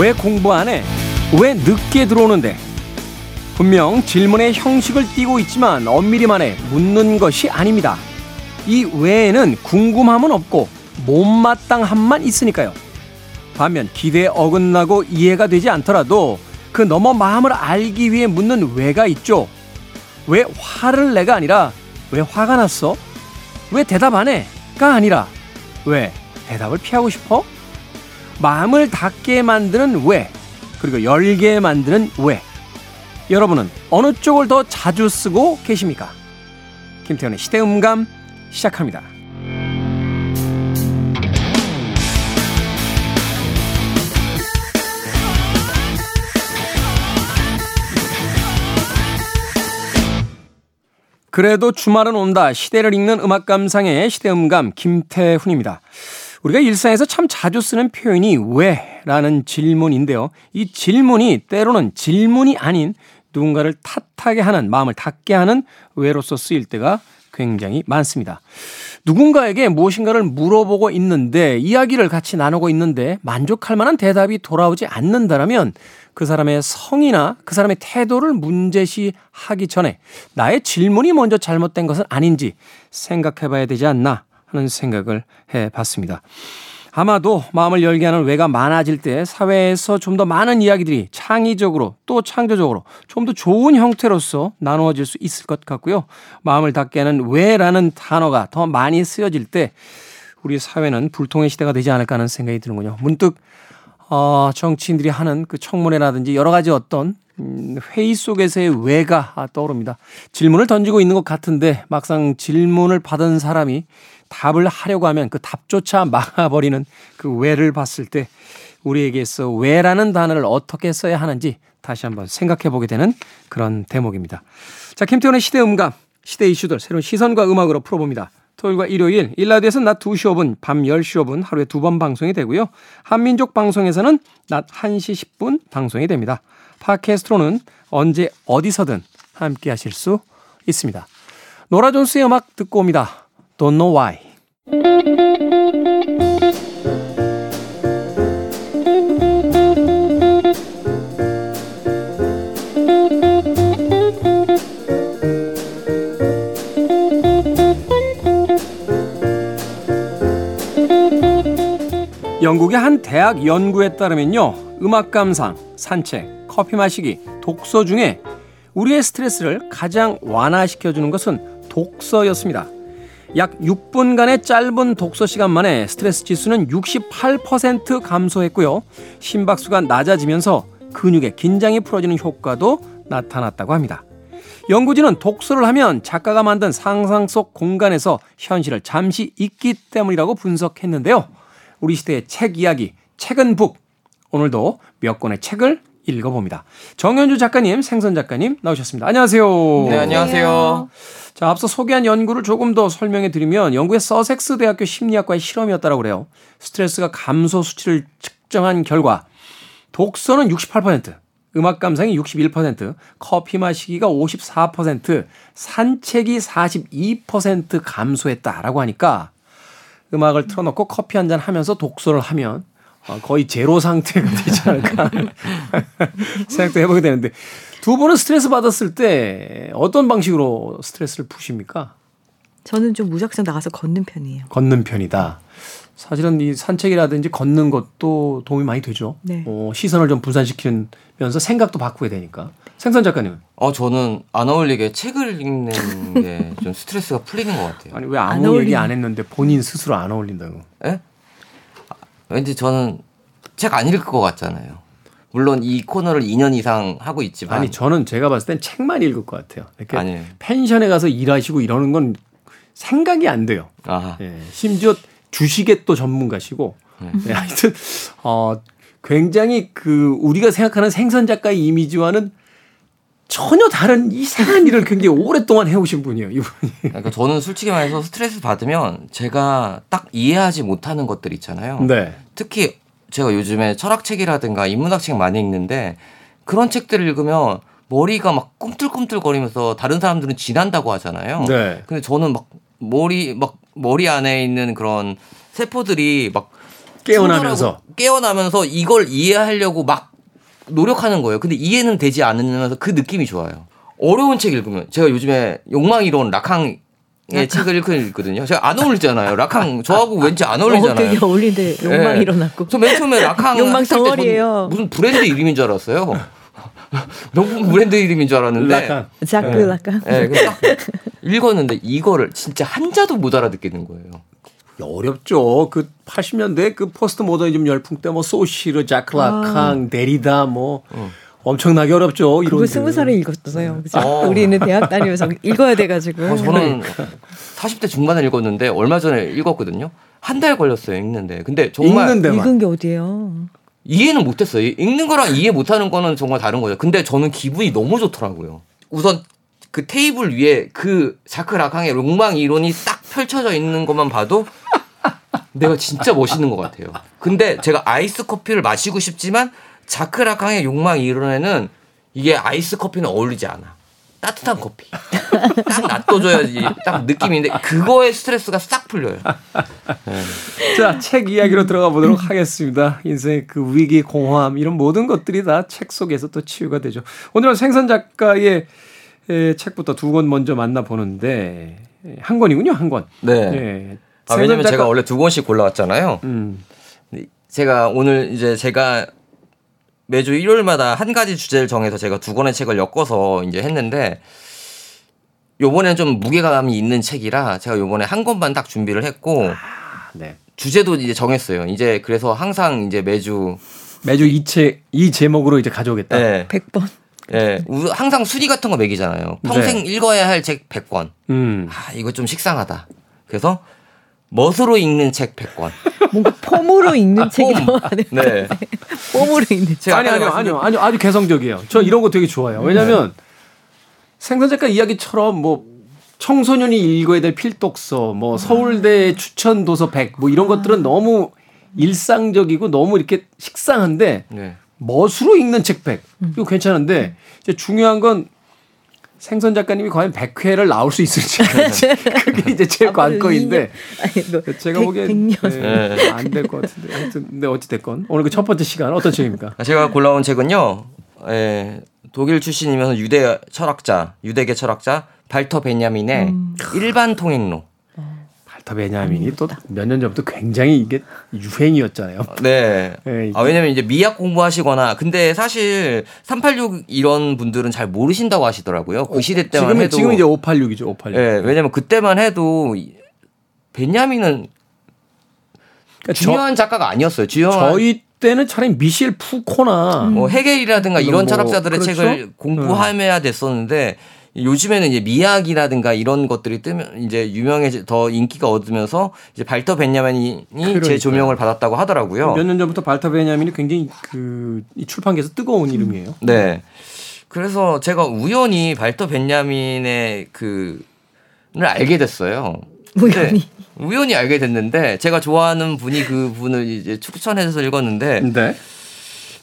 왜 공부 안 해? 왜 늦게 들어오는데? 분명 질문의 형식을 띠고 있지만 엄밀히만 해 묻는 것이 아닙니다. 이 외에는 궁금함은 없고 못마땅함만 있으니까요. 반면 기대에 어긋나고 이해가 되지 않더라도 그 너머 마음을 알기 위해 묻는 왜가 있죠. 왜 화를 내가 아니라 왜 화가 났어? 왜 대답 안 해? 가 아니라 왜 대답을 피하고 싶어? 마음을 닫게 만드는 왜 그리고 열게 만드는 왜 여러분은 어느 쪽을 더 자주 쓰고 계십니까? 김태현의 시대음감 시작합니다. 그래도 주말은 온다. 시대를 읽는 음악 감상의 시대음감 김태훈입니다. 우리가 일상에서 참 자주 쓰는 표현이 왜? 라는 질문인데요. 이 질문이 때로는 질문이 아닌 누군가를 탓하게 하는, 마음을 닫게 하는 왜로서 쓰일 때가 굉장히 많습니다. 누군가에게 무엇인가를 물어보고 있는데 이야기를 같이 나누고 있는데 만족할 만한 대답이 돌아오지 않는다라면 그 사람의 성이나 그 사람의 태도를 문제시 하기 전에 나의 질문이 먼저 잘못된 것은 아닌지 생각해 봐야 되지 않나 하는 생각을 해 봤습니다. 아마도 마음을 열게 하는 왜가 많아질 때 사회에서 좀 더 많은 이야기들이 창의적으로 또 창조적으로 좀 더 좋은 형태로서 나누어질 수 있을 것 같고요. 마음을 닫게 하는 왜라는 단어가 더 많이 쓰여질 때 우리 사회는 불통의 시대가 되지 않을까 하는 생각이 드는군요. 문득 어, 정치인들이 하는 그 청문회라든지 여러 가지 어떤 음, 회의 속에서의 왜가 떠오릅니다. 질문을 던지고 있는 것 같은데 막상 질문을 받은 사람이 답을 하려고 하면 그 답조차 막아버리는 그 왜를 봤을 때 우리에게서 왜라는 단어를 어떻게 써야 하는지 다시 한번 생각해 보게 되는 그런 대목입니다. 자, 김태훈의 시대 음감, 시대 이슈들 새로운 시선과 음악으로 풀어봅니다. 토요일과 일요일, 일라드에서는 낮 2시 5분, 밤 10시 5분 하루에 두 번 방송이 되고요. 한민족 방송에서는 낮 1시 10분 방송이 됩니다. 팟캐스트로는 언제 어디서든 함께 하실 수 있습니다. 노라 존스의 음악 듣고 옵니다. Don't know why. 영국의 한 대학 연구에 따르면요. 음악 감상, 산책, 커피 마시기, 독서 중에 우리의 스트레스를 가장 완화시켜주는 것은 독서였습니다. 약 6분간의 짧은 독서 시간 만에 스트레스 지수는 68% 감소했고요. 심박수가 낮아지면서 근육의 긴장이 풀어지는 효과도 나타났다고 합니다. 연구진은 독서를 하면 작가가 만든 상상 속 공간에서 현실을 잠시 잊기 때문이라고 분석했는데요. 우리 시대의 책 이야기, 책은 북. 오늘도 몇 권의 책을 읽어봅니다. 정현주 작가님, 생선 작가님 나오셨습니다. 안녕하세요. 네, 안녕하세요. 자, 앞서 소개한 연구를 조금 더 설명해 드리면 영국의 서섹스 대학교 심리학과의 실험이었다고 그래요. 스트레스가 감소 수치를 측정한 결과 독서는 68%, 음악 감상이 61%, 커피 마시기가 54%, 산책이 42% 감소했다라고 하니까 음악을 틀어놓고 커피 한 잔 하면서 독서를 하면 거의 제로 상태가 되지 않을까 생각도 해보게 되는데 두 분은 스트레스 받았을 때 어떤 방식으로 스트레스를 푸십니까? 저는 좀 무작정 나가서 걷는 편이에요. 걷는 편이다. 사실은 이 산책이라든지 걷는 것도 도움이 많이 되죠. 네. 어, 시선을 좀 분산시키면서 생각도 바꾸게 되니까. 생선 작가님은? 어, 저는 안 어울리게 책을 읽는 게 좀 스트레스가 풀리는 것 같아요. 아니, 왜 아무 얘기 안 했는데 본인 스스로 안 어울린다고? 예? 왠지 저는 책 안 읽을 것 같잖아요. 물론 이 코너를 2년 이상 하고 있지만 아니 저는 제가 봤을 땐 책만 읽을 것 같아요. 이렇게 아니에요. 펜션에 가서 일하시고 이러는 건 생각이 안 돼요. 아, 예, 심지어 주식의 또 전문가시고 네. 네, 하여튼 어 굉장히 그 우리가 생각하는 생선 작가의 이미지와는 전혀 다른 이상한 일을 굉장히 오랫동안 해오신 분이에요, 이분이. 그러니까 저는 솔직히 말해서 스트레스 받으면 제가 딱 이해하지 못하는 것들 있잖아요. 네. 특히 제가 요즘에 철학책이라든가 인문학 책 많이 읽는데 그런 책들을 읽으면 머리가 막 꿈틀꿈틀거리면서 다른 사람들은 지난다고 하잖아요. 네. 근데 저는 막 머리 막 머리 안에 있는 그런 세포들이 막 깨어나면서. 깨어나면서 이걸 이해하려고 막 노력하는 거예요. 근데 이해는 되지 않으면서 그 느낌이 좋아요. 어려운 책 읽으면 제가 요즘에 욕망 이론 라캉 의 책을 읽고 있거든요. 제가 안 어울리잖아요. 라캉 저하고 왠지 안 어, 어울리잖아요. 되게 어울린데 욕망 예. 일어났고. 저 맨 처음에 라캉 욕망 덩어리예요. 무슨 브랜드 이름인 줄 알았어요. 너무 브랜드 이름인 줄 알았는데. 라캉. 자꾸 예. 예, 딱 읽었는데 이거를 진짜 한자도 못 알아듣겠는 거예요. 어렵죠. 그 80년대 그 포스트 모더니즘 열풍 때 뭐 소쉬르, 자크 라캉, 데리다 뭐 엄청나게 어렵죠. 이런 그거 스무 살에 읽었어요. 그죠? 어. 우리는 대학 다니면서 읽어야 돼가지고. 어, 저는 40대 중반에 읽었는데 얼마 전에 읽었거든요. 한 달 걸렸어요 읽는데. 근데 정말 읽는 데만. 읽은 게 어디예요? 이해는 못했어요. 읽는 거랑 이해 못하는 거는 정말 다른 거죠. 근데 저는 기분이 너무 좋더라고요. 우선 그 테이블 위에 그 자크 라캉의 욕망 이론이 딱 펼쳐져 있는 것만 봐도 내가 진짜 멋있는 것 같아요. 근데 제가 아이스 커피를 마시고 싶지만 자크 라캉의 욕망 이론에는 이게 아이스 커피는 어울리지 않아. 따뜻한 커피. 딱 놔둬줘야지. 딱 느낌인데 그거에 스트레스가 싹 풀려요. 자, 책 이야기로 들어가 보도록 하겠습니다. 인생의 그 위기, 공허함, 이런 모든 것들이 다 책 속에서 또 치유가 되죠. 오늘은 생선 작가의 에, 책부터 두 권 먼저 만나보는데, 에, 한 권이군요, 한 권. 네. 예. 아, 왜냐면 작가- 제가 원래 두 권씩 골라왔잖아요. 음, 제가 오늘 이제 제가 매주 일요일마다 한 가지 주제를 정해서 제가 두 권의 책을 엮어서 이제 했는데 요번에는 좀 무게감이 있는 책이라 제가 요번에 한 권만 딱 준비를 했고 네. 주제도 이제 정했어요. 이제 그래서 항상 이제 매주 매주 이 책, 이 제목으로 이제 가져오겠다. 예. 100번. 예. 우- 항상 순위 같은 거 매기잖아요. 평생 읽어야 할 책 100권. 음. 아, 이거 좀 식상하다. 그래서 멋으로 읽는 책 100권. 뭔가 폼으로 읽는 책이라고 하는 네. 폼으로 읽는 책. 아니, 아니요, 아니요, 아니요, 아주 개성적이에요. 저 이런 거 되게 좋아해요. 왜냐면 생선 작가 이야기처럼 뭐 청소년이 읽어야 될 필독서, 뭐 서울대 추천 도서 100, 뭐 이런 것들은 너무 일상적이고 너무 이렇게 식상한데 네. 멋으로 읽는 책 100. 이거 괜찮은데 이제 중요한 건 생선 작가님이 과연 100회를 나올 수 있을지 그게 이제 제일 관건인데 아니, 뭐 제가 백- 보기엔. 네. 안될 것 같은데 하여튼 근데 어찌 됐건 오늘 그 첫 번째 시간 어떤 책입니까? 제가 골라온 책은요. 예, 독일 출신이면서 유대 철학자, 유대계 철학자 발터 베냐민의 일반 통행로. 발터 베냐민이 또 몇 년 전부터 굉장히 이게 유행이었잖아요. 네. 예, 아, 왜냐면 이제 미학 공부하시거나 근데 사실 386 이런 분들은 잘 모르신다고 하시더라고요. 그 시대 때만 지금 해도 지금 이제 586이죠. 586. 예, 왜냐면 그때만 해도 이- 베냐민은 그러니까 중요한 작가가 아니었어요. 저, 주요한 저희 때는 차라리 미셸 푸코나 뭐 헤겔이라든가 이런 뭐, 철학자들의 그렇죠? 책을 공부해야 됐었는데 요즘에는 이제 미학이라든가 이런 것들이 뜨면 이제 유명해지 더 인기가 얻으면서 이제 발터 베냐민이 그러니까요. 재조명을 받았다고 하더라고요. 몇 년 전부터 발터 베냐민이 굉장히 그이 출판계에서 뜨거운 이름이에요. 네. 그래서 제가 우연히 발터 베냐민의 그를 알게 됐어요. 우연히. 우연히 알게 됐는데 제가 좋아하는 분이 그 분을 이제 추천해서 읽었는데 네.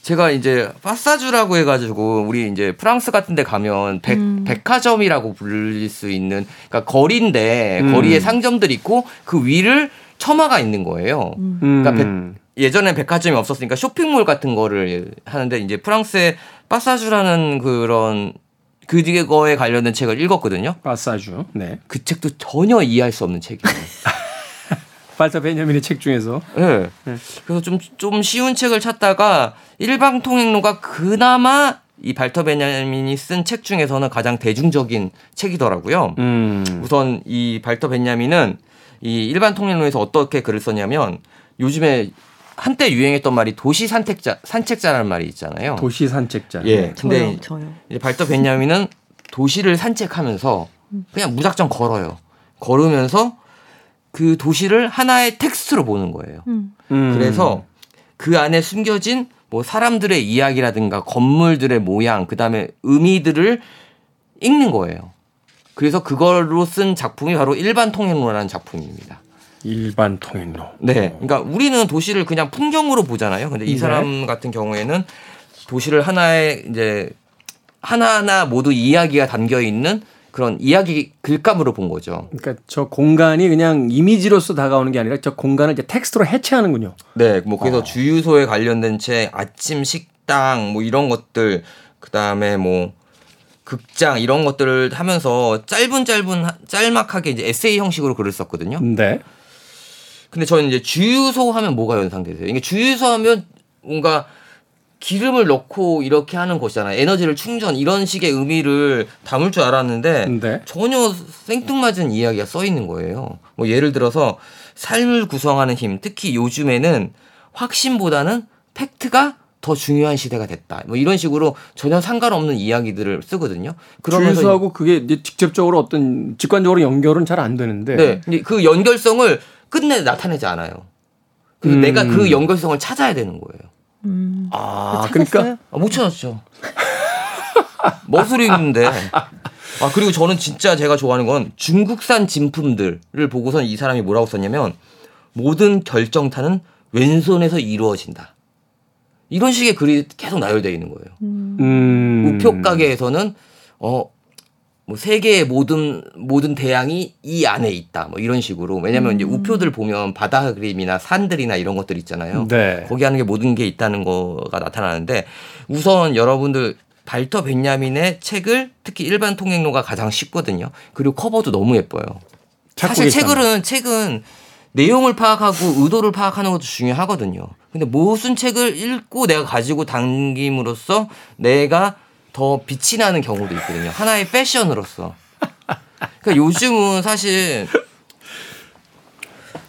제가 이제 파사주라고 해가지고 우리 이제 프랑스 같은데 가면 백, 백화점이라고 불릴 수 있는 그러니까 거리인데 음. 거리에 상점들이 있고 그 위를 처마가 있는 거예요. 음. 그러니까 예전에 백화점이 없었으니까 쇼핑몰 같은 거를 하는데 이제 프랑스의 파사주라는 그런 그거에 관련된 책을 읽었거든요. 파사주. 네. 그 책도 전혀 이해할 수 없는 책이에요. 발터 베냐민의 책 중에서 네. 그래서 좀, 좀 쉬운 책을 찾다가 일방통행로가 그나마 이 발터 베냐민이 쓴 책 중에서는 가장 대중적인 책이더라고요. 음. 우선 이 발터 베냐민은 이 일반 통행로에서 어떻게 글을 썼냐면 요즘에 한때 유행했던 말이 도시 산책자 산책자라는 말이 있잖아요. 도시 산책자. 예. 근데 저요, 저요. 이제 발터 베냐민은 도시를 산책하면서 그냥 무작정 걸어요. 걸으면서 그 도시를 하나의 텍스트로 보는 거예요. 음. 음. 그래서 그 안에 숨겨진 뭐 사람들의 이야기라든가 건물들의 모양, 그 다음에 의미들을 읽는 거예요. 그래서 그걸로 쓴 작품이 바로 일반 통행로라는 작품입니다. 일반 통행로. 네. 그러니까 우리는 도시를 그냥 풍경으로 보잖아요. 근데 이 네. 사람 같은 경우에는 도시를 하나의 이제 하나하나 모두 이야기가 담겨 있는 그런 이야기 글감으로 본 거죠. 그러니까 저 공간이 그냥 이미지로서 다가오는 게 아니라 저 공간을 이제 텍스트로 해체하는군요. 네, 뭐 그래서 아. 주유소에 관련된 책, 아침 식당 뭐 이런 것들, 그 다음에 뭐 극장 이런 것들을 하면서 짧은 짧은 짤막하게 이제 에세이 형식으로 글을 썼거든요. 네. 근데 저는 이제 주유소 하면 뭐가 연상되세요? 이게 주유소 하면 뭔가 기름을 넣고 이렇게 하는 곳이잖아요. 에너지를 충전 이런 식의 의미를 담을 줄 알았는데 네. 전혀 생뚱맞은 이야기가 써 있는 거예요. 뭐 예를 들어서 삶을 구성하는 힘, 특히 요즘에는 확신보다는 팩트가 더 중요한 시대가 됐다. 뭐 이런 식으로 전혀 상관없는 이야기들을 쓰거든요. 그러면서 주유소하고 그게 직접적으로 어떤 직관적으로 연결은 잘 안 되는데. 네. 그 연결성을 끝내 나타내지 않아요. 그래서 음. 내가 그 연결성을 찾아야 되는 거예요. 음. 아, 찾았어요? 그러니까 아, 못 찾았죠. 머슬이 있는데. 아, 그리고 저는 진짜 제가 좋아하는 건 중국산 진품들을 보고선 이 사람이 뭐라고 썼냐면 모든 결정타는 왼손에서 이루어진다. 이런 식의 글이 계속 나열되어 있는 거예요. 음. 우표 가게에서는 어, 뭐 세계의 모든 모든 대양이 이 안에 있다. 뭐 이런 식으로. 왜냐면 이제 우표들 보면 바다 그림이나 산들이나 이런 것들 있잖아요. 네. 거기 하는 게 모든 게 있다는 거가 나타나는데 우선 여러분들 발터 벤야민의 책을 특히 일반 통행로가 가장 쉽거든요. 그리고 커버도 너무 예뻐요. 사실 책은 책은 내용을 파악하고 의도를 파악하는 것도 중요하거든요. 근데 무슨 책을 읽고 내가 가지고 당김으로써 내가 더 빛이 나는 경우도 있거든요. 하나의 패션으로서. 그러니까 요즘은 사실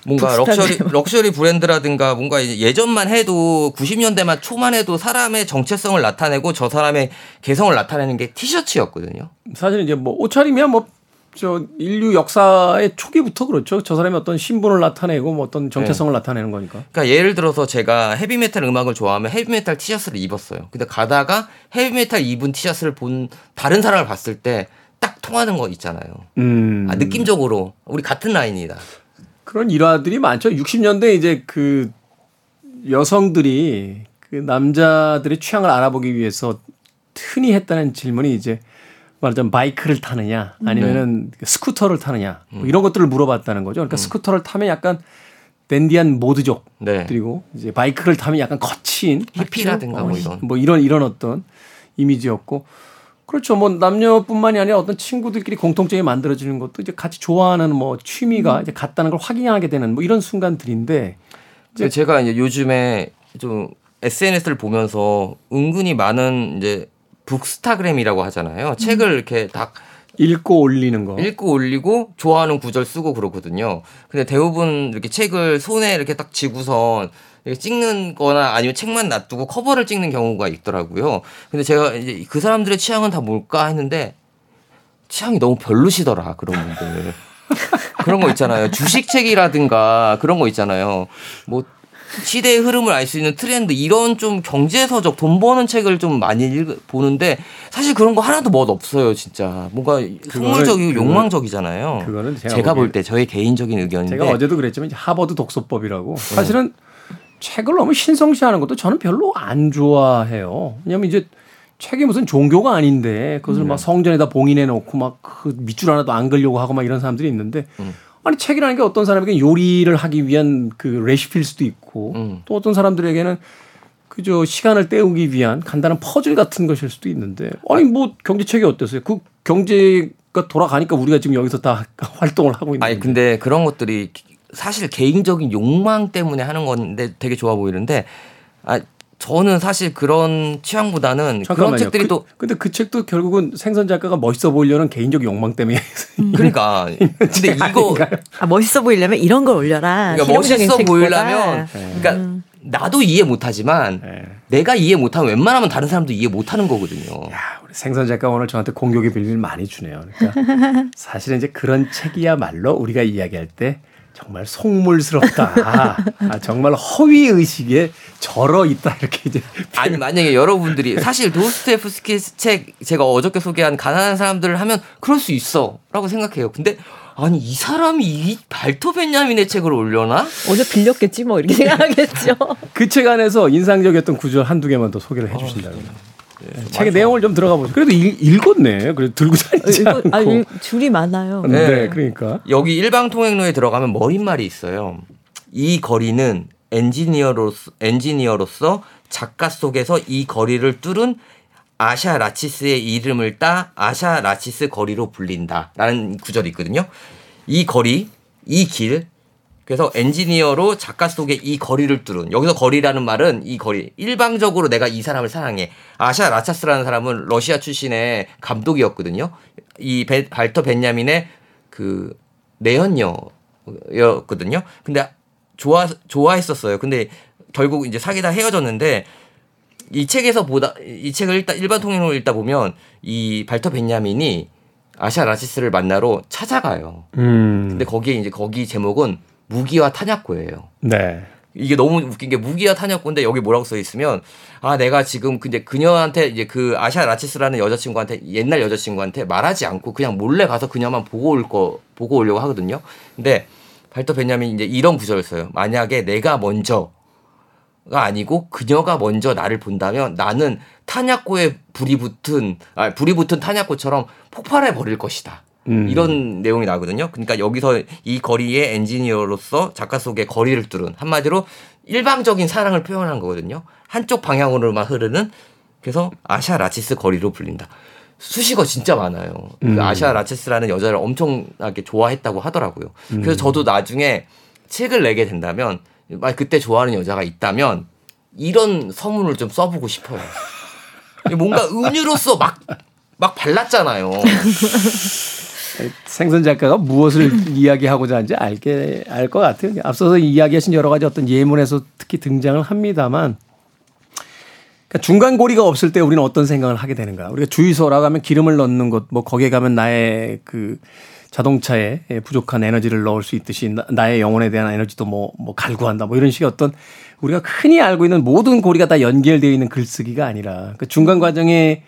뭔가 럭셔리 럭셔리 브랜드라든가 뭔가 예전만 해도 90년대만 초만 해도 사람의 정체성을 나타내고 저 사람의 개성을 나타내는 게 티셔츠였거든요. 사실 이제 뭐 옷차림이야 뭐 저 인류 역사의 초기부터 그렇죠. 저 사람이 어떤 신분을 나타내고 뭐 어떤 정체성을 나타내는 거니까. 그러니까 예를 들어서 제가 헤비메탈 음악을 좋아하면 헤비메탈 티셔츠를 입었어요. 근데 가다가 헤비메탈 입은 티셔츠를 본 다른 사람을 봤을 때 딱 통하는 거 있잖아요. 음. 아, 느낌적으로 우리 같은 라인이다. 그런 일화들이 많죠. 60년대 이제 그 여성들이 그 남자들의 취향을 알아보기 위해서 흔히 했다는 질문이 이제 말하자면 바이크를 타느냐 아니면은 스쿠터를 타느냐 뭐 이런 것들을 물어봤다는 거죠. 그러니까 스쿠터를 타면 약간 댄디한 모드족 네. 그리고 이제 바이크를 타면 약간 거친 히피라든가 뭐 어, 이런. 뭐 이런 이런 어떤 이미지였고 그렇죠. 뭐 남녀뿐만이 아니라 어떤 친구들끼리 공통점이 만들어지는 것도 이제 같이 좋아하는 뭐 취미가 이제 같다는 걸 확인하게 되는 뭐 이런 순간들인데 이제 제가 이제 요즘에 좀 SNS를 보면서 은근히 많은 이제 북스타그램이라고 하잖아요. 책을 이렇게 딱 읽고 올리는 거. 읽고 올리고 좋아하는 구절 쓰고 그러거든요. 근데 대부분 이렇게 책을 손에 이렇게 딱 쥐고선 이렇게 찍는 거나 아니면 책만 놔두고 커버를 찍는 경우가 있더라고요. 근데 제가 이제 그 사람들의 취향은 다 뭘까 했는데 취향이 너무 별로시더라, 그런 분들. 그런 거 있잖아요. 주식책이라든가 그런 거 있잖아요. 뭐 시대의 흐름을 알 수 있는 트렌드 이런 좀 경제서적 돈 버는 책을 좀 많이 읽, 보는데 사실 그런 거 하나도 멋 없어요 진짜. 뭔가 속물적이고 욕망적이잖아요. 그거는 제가 제가 볼 때 저의 개인적인 의견인데. 제가 어제도 그랬지만 하버드 독서법이라고. 사실은 책을 너무 신성시하는 것도 저는 별로 안 좋아해요. 왜냐면 이제 책이 무슨 종교가 아닌데 그것을 막 성전에다 봉인해 놓고 막 그 밑줄 하나도 안 걸려고 하고 막 이런 사람들이 있는데 아니 책이라는 게 어떤 사람에게 요리를 하기 위한 그 레시피일 수도 있고 음. 또 어떤 사람들에게는 그저 시간을 때우기 위한 간단한 퍼즐 같은 것일 수도 있는데 아니 뭐 경제책이 어땠어요? 그 경제가 돌아가니까 우리가 지금 여기서 다 활동을 하고 있는 아니. 근데 그런 것들이 사실 개인적인 욕망 때문에 하는 건데 되게 좋아 보이는데 아 저는 사실 그런 취향보다는 그런 잠깐만요. 책들이 그, 또 근데 그 책도 결국은 생선 작가가 멋있어 보이려는 개인적 욕망 때문에 그러니까 근데 이거? 아, 멋있어 보이려면 이런 걸 올려라. 그러니까 멋있어. 보이려면 그러니까 나도 이해 못하지만 네. 내가 이해 못하면 웬만하면 다른 사람도 이해 못하는 거거든요. 야, 우리 생선 작가 오늘 저한테 공격의 빌미를 많이 주네요. 그러니까 사실은 이제 그런 책이야말로 우리가 이야기할 때 정말 속물스럽다. 아, 정말 허위 의식에 절어 있다 이렇게 이제 아니 만약에 여러분들이 사실 도스토옙스키 책 제가 어저께 소개한 가난한 사람들을 하면 그럴 수 있어라고 생각해요. 근데 아니 이 사람이 이 발터 벤야민의 책을 올려나? 어제 빌렸겠지 뭐 이렇게 생각하겠죠. 그 책 안에서 인상적이었던 구절 한두 개만 더 소개를 해 주신다면. 책의 내용을 좀 들어가 보죠. 그래도 읽, 읽었네. 그래도 들고 다니지 않고. 아, 일- 줄이 많아요. 네, 네. 그러니까. 여기 일방 통행로에 들어가면 머리말이 있어요. 이 거리는 엔지니어로서, 엔지니어로서 작가 속에서 이 거리를 뚫은 아샤 라치스의 이름을 따 아샤 라치스 거리로 불린다 라는 구절이 있거든요. 이 거리, 이 길. 그래서 엔지니어로 작가 속에 이 거리를 뚫은 여기서 거리라는 말은 이 거리 일방적으로 내가 이 사람을 사랑해. 아샤 라차스라는 사람은 러시아 출신의 감독이었거든요. 이 베- 발터 벤야민의 그 내연녀였거든요. 근데 좋아 좋아했었어요. 근데 결국 이제 사귀다 헤어졌는데 이 책에서 보다 이 책을 일단 일반 통행으로 읽다 보면 이 발터 벤야민이 아샤 라치스를 만나러 찾아가요. 음. 근데 거기에 이제 거기 제목은 무기와 탄약고예요. 네. 이게 너무 웃긴 게 무기와 탄약고인데 여기 뭐라고 써 있으면 아 내가 지금 근데 그녀한테 이제 그 아샤 라치스라는 여자친구한테 옛날 여자친구한테 말하지 않고 그냥 몰래 가서 그녀만 보고 올 거 보고 오려고 하거든요. 근데 발터 베냐민 이제 이런 구절을 써요. 만약에 내가 먼저가 아니고 그녀가 먼저 나를 본다면 나는 탄약고에 불이 붙은 아 불이 붙은 탄약고처럼 폭발해 버릴 것이다. 음. 이런 내용이 나거든요. 그러니까 여기서 이 거리의 엔지니어로서 작가 속의 거리를 뚫은 한마디로 일방적인 사랑을 표현한 거거든요. 한쪽 방향으로만 흐르는 그래서 아샤 라치스 거리로 불린다. 수식어 진짜 많아요. 음. 그 아샤 라치스라는 여자를 엄청나게 좋아했다고 하더라고요. 그래서 저도 나중에 책을 내게 된다면 막 그때 좋아하는 여자가 있다면 이런 서문을 좀 써보고 싶어요. 뭔가 은유로서 막 막 발랐잖아요. 생선 작가가 무엇을 이야기하고자 하는지 알게 알 것 같아요. 앞서서 이야기하신 여러 가지 어떤 예문에서 특히 등장을 합니다만 그러니까 중간 고리가 없을 때 우리는 어떤 생각을 하게 되는가? 우리가 주유소라 가면 기름을 넣는 곳, 뭐 거기에 가면 나의 그 자동차에 부족한 에너지를 넣을 수 있듯이 나- 나의 영혼에 대한 에너지도 뭐, 뭐 갈구한다. 뭐 이런 식의 어떤 우리가 흔히 알고 있는 모든 고리가 다 연결되어 있는 글쓰기가 아니라 그 중간 과정에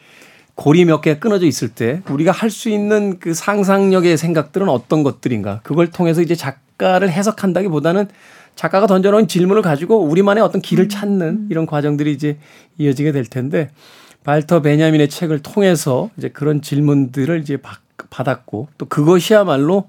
고리 몇 개가 끊어져 있을 때 우리가 할 수 있는 그 상상력의 생각들은 어떤 것들인가? 그걸 통해서 이제 작가를 해석한다기보다는 작가가 던져놓은 질문을 가지고 우리만의 어떤 길을 찾는 이런 과정들이 이제 이어지게 될 텐데 발터 베냐민의 책을 통해서 이제 그런 질문들을 이제 받- 받았고 또 그것이야말로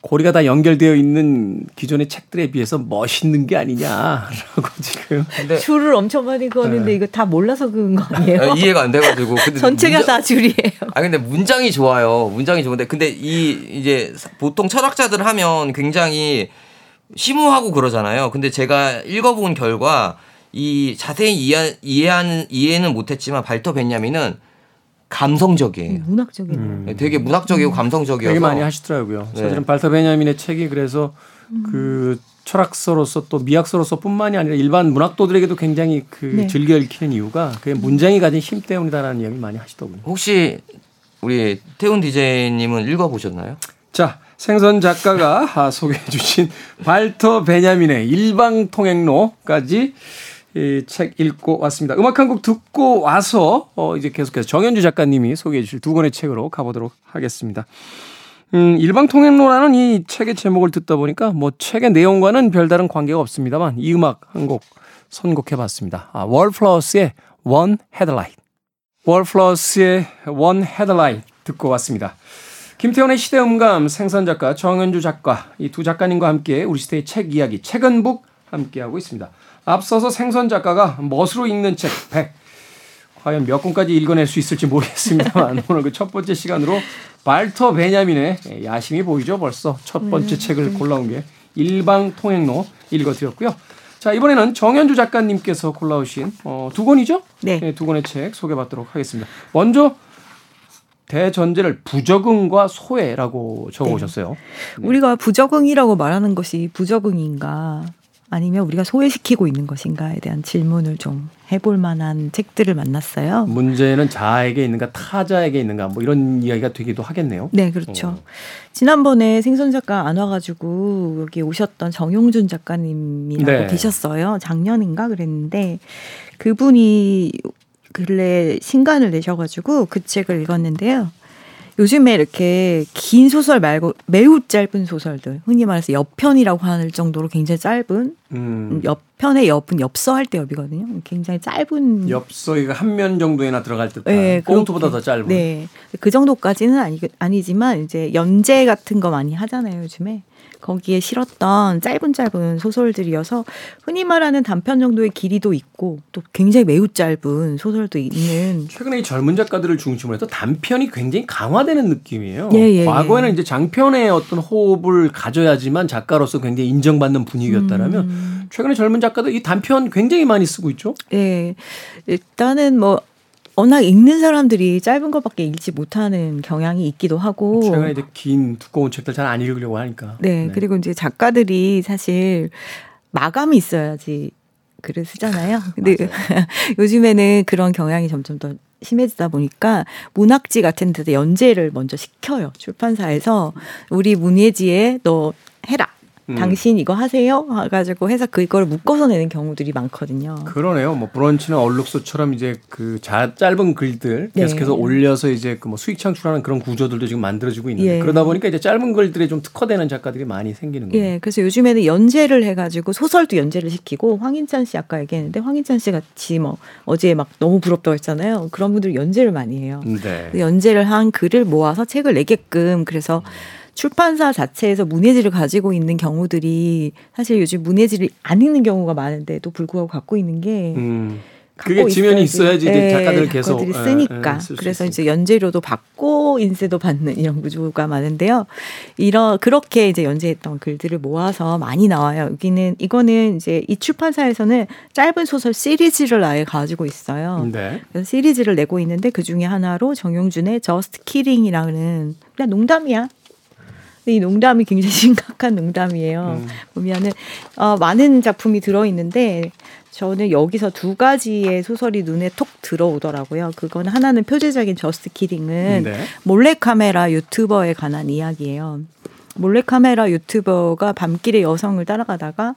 고리가 다 연결되어 있는 기존의 책들에 비해서 멋있는 게 아니냐라고 지금 근데 줄을 엄청 많이 그었는데 이거 다 몰라서 그은 거 아니에요? 아, 이해가 안 돼가지고 근데 전체가 문장- 다 줄이에요. 아 근데 문장이 좋아요. 문장이 좋은데 근데 이 이제 보통 철학자들 하면 굉장히 심오하고 그러잖아요. 근데 제가 읽어본 결과 이 자세히 이해 이해하는 이해는 못했지만 발터 벤야민은 감성적이에요. 문학적인. 되게 문학적이고 감성적이어서 되게 많이 하시더라고요. 네. 사실은 발터 베냐민의 책이 그래서 그 철학서로서 또 미학서로서뿐만이 아니라 일반 문학도들에게도 굉장히 그 네. 즐겨 읽히는 이유가 그 문장이 가진 힘 때문이다라는 이야기 많이 하시더군요. 혹시 우리 태훈 디제이님은 읽어보셨나요? 자, 생선 작가가 아, 소개해 주신 발터 베냐민의 일방통행로까지 이 책 읽고 왔습니다. 음악 한 곡 듣고 와서 어 이제 계속해서 정현주 작가님이 소개해 주실 두 권의 책으로 가보도록 하겠습니다. 음, 일방통행로라는 이 책의 제목을 듣다 보니까 뭐 책의 내용과는 별다른 관계가 없습니다만 이 음악 한 곡 선곡해 봤습니다. 아, 월플러스의 One Headlight. 월플러스의 One Headlight 듣고 왔습니다. 김태훈의 시대음감 생선 작가 정현주 작가 이 두 작가님과 함께 우리 시대의 책 이야기 책은북 함께하고 있습니다. 앞서서 생선 작가가 멋으로 읽는 책 100. 과연 몇 권까지 읽어낼 수 있을지 모르겠습니다만 오늘 그 첫 번째 시간으로 발터 베냐민의 야심이 보이죠 벌써 첫 번째 책을 골라온 게 일방 통행로 읽어드렸고요. 자 이번에는 정현주 작가님께서 골라오신 어, 두 권이죠? 네. 두 권의 책 소개받도록 하겠습니다. 먼저 대전제를 부적응과 소외라고 적어오셨어요. 우리가 부적응이라고 말하는 것이 부적응인가 아니면 우리가 소외시키고 있는 것인가에 대한 질문을 좀 해볼 만한 책들을 만났어요. 문제는 자에게 있는가 타자에게 있는가 뭐 이런 이야기가 되기도 하겠네요. 네, 그렇죠. 어. 지난번에 생선 작가 안 와가지고 여기 오셨던 정용준 작가님이라고 네. 계셨어요. 작년인가 그랬는데 그분이 근래 신간을 내셔가지고 그 책을 읽었는데요. 요즘에 이렇게 긴 소설 말고 매우 짧은 소설들, 흔히 말해서 옆편이라고 할 정도로 굉장히 짧은 음. 옆편의 옆은 엽서 할 때 엽이거든요. 굉장히 짧은 엽서기가 한 면 정도에나 들어갈 듯한 네, 꽁트보다. 더 짧은. 네. 그 정도까지는 아니, 아니지만 이제 연재 같은 거 많이 하잖아요, 요즘에. 거기에 실었던 짧은 짧은 소설들이어서 흔히 말하는 단편 정도의 길이도 있고 또 굉장히 매우 짧은 소설도 있는 최근에 이 젊은 작가들을 중심으로 해서 단편이 굉장히 강화되는 느낌이에요. 예, 예, 과거에는 예. 이제 장편의 어떤 호흡을 가져야지만 작가로서 굉장히 인정받는 분위기였다라면 음. 최근에 젊은 작가들 이 단편 굉장히 많이 쓰고 있죠. 예. 일단은 뭐 워낙 읽는 사람들이 짧은 것밖에 읽지 못하는 경향이 있기도 하고 최근에 이제 긴 두꺼운 책들 잘 안 읽으려고 하니까. 네, 그리고 이제 작가들이 사실 마감이 있어야지 글을 쓰잖아요. 근데 요즘에는 그런 경향이 점점 더 심해지다 보니까 문학지 같은 데서 연재를 먼저 시켜요. 출판사에서 우리 문예지에 너 해라. 음. 당신 이거 하세요? 해가지고 해서 그걸 묶어서 내는 경우들이 많거든요. 그러네요. 뭐 브런치나 얼룩소처럼 이제 그 자, 짧은 글들 네. 계속해서 올려서 이제 그 뭐 수익 창출하는 그런 구조들도 지금 만들어지고 있는데 예. 그러다 보니까 이제 짧은 글들에 좀 특화되는 작가들이 많이 생기는 거예요. 예, 그래서 요즘에는 연재를 해가지고 소설도 연재를 시키고 황인찬 씨 아까 얘기했는데 황인찬 씨 같이 뭐 어제 막 너무 부럽다고 했잖아요. 그런 분들 연재를 많이 해요. 네. 연재를 한 글을 모아서 책을 내게끔 그래서 출판사 자체에서 문예지를 가지고 있는 경우들이 사실 요즘 문예지를 안 읽는 경우가 많은데도 불구하고 갖고 있는 게 음. 갖고 그게 지면이 있어야지 이제 예, 작가들 계속 작가들이 예, 쓰니까 예, 쓸수 그래서. 이제 연재료도 받고 인세도 받는 이런 구조가 많은데요. 이런 그렇게 이제 연재했던 글들을 모아서 많이 나와요. 여기는 이거는 이제 이 출판사에서는 짧은 소설 시리즈를 아예 가지고 있어요. 네. 그래서 시리즈를 내고 있는데 그 중에 하나로 정용준의 Just Kidding이라는 그냥 농담이야. 이 농담이 굉장히 심각한 농담이에요. 음. 보면은 어, 많은 작품이 들어 있는데 저는 여기서 두 가지의 소설이 눈에 톡 들어오더라고요. 그건 하나는 표제작인 Just Kidding은 네. 몰래카메라 유튜버에 관한 이야기예요. 몰래카메라 유튜버가 밤길에 여성을 따라가다가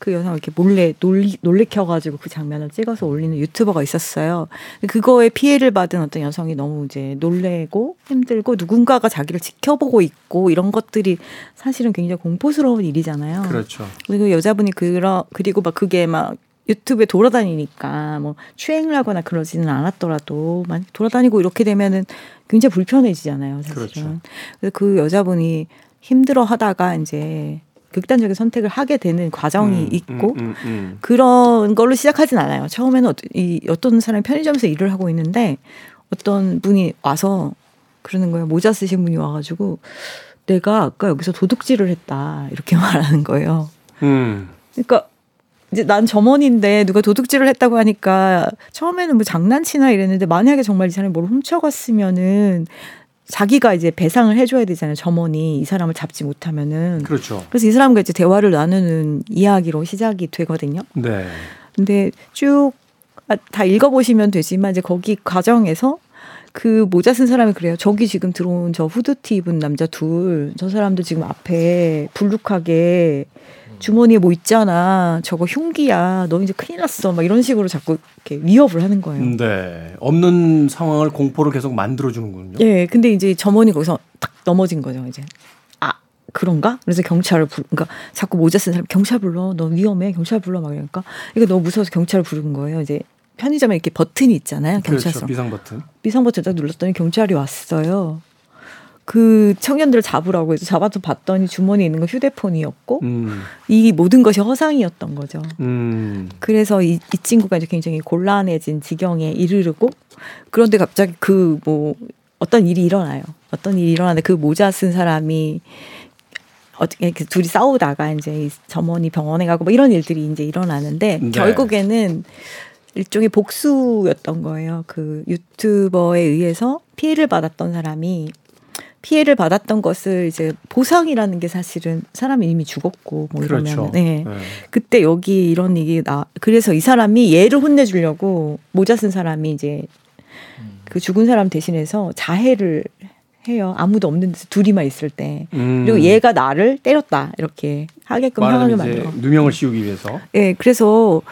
그 여성을 이렇게 몰래 놀리, 놀래켜가지고 그 장면을 찍어서 올리는 유튜버가 있었어요. 그거에 피해를 받은 어떤 여성이 너무 이제 놀래고 힘들고 누군가가 자기를 지켜보고 있고 이런 것들이 사실은 굉장히 공포스러운 일이잖아요. 그렇죠. 그리고 여자분이 그러 그리고 막 그게 막 유튜브에 돌아다니니까 뭐 추행을 하거나 그러지는 않았더라도 만 돌아다니고 이렇게 되면은 굉장히 불편해지잖아요. 사실은. 그렇죠. 그래서 그 여자분이 힘들어 하다가 이제 극단적인 선택을 하게 되는 과정이 음, 있고 음, 음, 음. 그런 걸로 시작하진 않아요. 처음에는 어떤, 이 어떤 사람이 편의점에서 일을 하고 있는데 어떤 분이 와서 그러는 거예요. 모자 쓰신 분이 와가지고 내가 아까 여기서 도둑질을 했다 이렇게 말하는 거예요. 음. 그러니까 이제 난 점원인데 누가 도둑질을 했다고 하니까 처음에는 뭐 장난치나 이랬는데 만약에 정말 이 사람이 뭘 훔쳐갔으면은 자기가 이제 배상을 해줘야 되잖아요. 점원이 이 사람을 잡지 못하면은. 그렇죠. 그래서 이 사람과 이제 대화를 나누는 이야기로 시작이 되거든요. 네. 근데 쭉 다 읽어보시면 되지만 이제 거기 과정에서 그 모자 쓴 사람이 그래요. 저기 지금 들어온 저 후드티 입은 남자 둘, 저 사람들 지금 앞에 불룩하게 주머니에 뭐 있잖아. 저거 흉기야. 너 이제 큰일 났어. 막 이런 식으로 자꾸 이렇게 위협을 하는 거예요. 네. 없는 상황을 공포를 계속 만들어 주는군요. 예, 근데 이제 점원이 거기서 탁 넘어진 거죠, 이제. 아, 그런가? 그래서 경찰을 부르, 그러니까 자꾸 모자 쓴 사람 경찰 불러. 너 위험해. 경찰 불러. 막 이러니까 이거 너무 무서워서 경찰을 부른 거예요. 이제 편의점에 이렇게 버튼이 있잖아요. 경찰서. 그렇죠. 비상 버튼. 비상 버튼 딱 눌렀더니 경찰이 왔어요. 그 청년들을 잡으라고 해서 잡아서 봤더니 주머니에 있는 건 휴대폰이었고 음. 이 모든 것이 허상이었던 거죠. 음. 그래서 이, 이 친구가 이제 굉장히 곤란해진 지경에 이르르고 그런데 갑자기 그 뭐 어떤 일이 일어나요. 어떤 일이 일어나는데 그 모자 쓴 사람이 어떻게 둘이 싸우다가 이제 이 점원이 병원에 가고 뭐 이런 일들이 이제 일어나는데 네. 결국에는 일종의 복수였던 거예요. 그 유튜버에 의해서 피해를 받았던 사람이 피해를 받았던 것을 이제 보상이라는 게 사실은 사람이 이미 죽었고 뭐 이러면 그렇죠. 네. 네. 그때 여기 이런 얘기 나 그래서 이 사람이 얘를 혼내주려고 모자 쓴 사람이 이제 그 죽은 사람 대신해서 자해를 해요. 아무도 없는 데서 둘이만 있을 때. 음. 그리고 얘가 나를 때렸다 이렇게 하게끔 상황을 만들어. 누명을 씌우기 위해서. 예, 그래서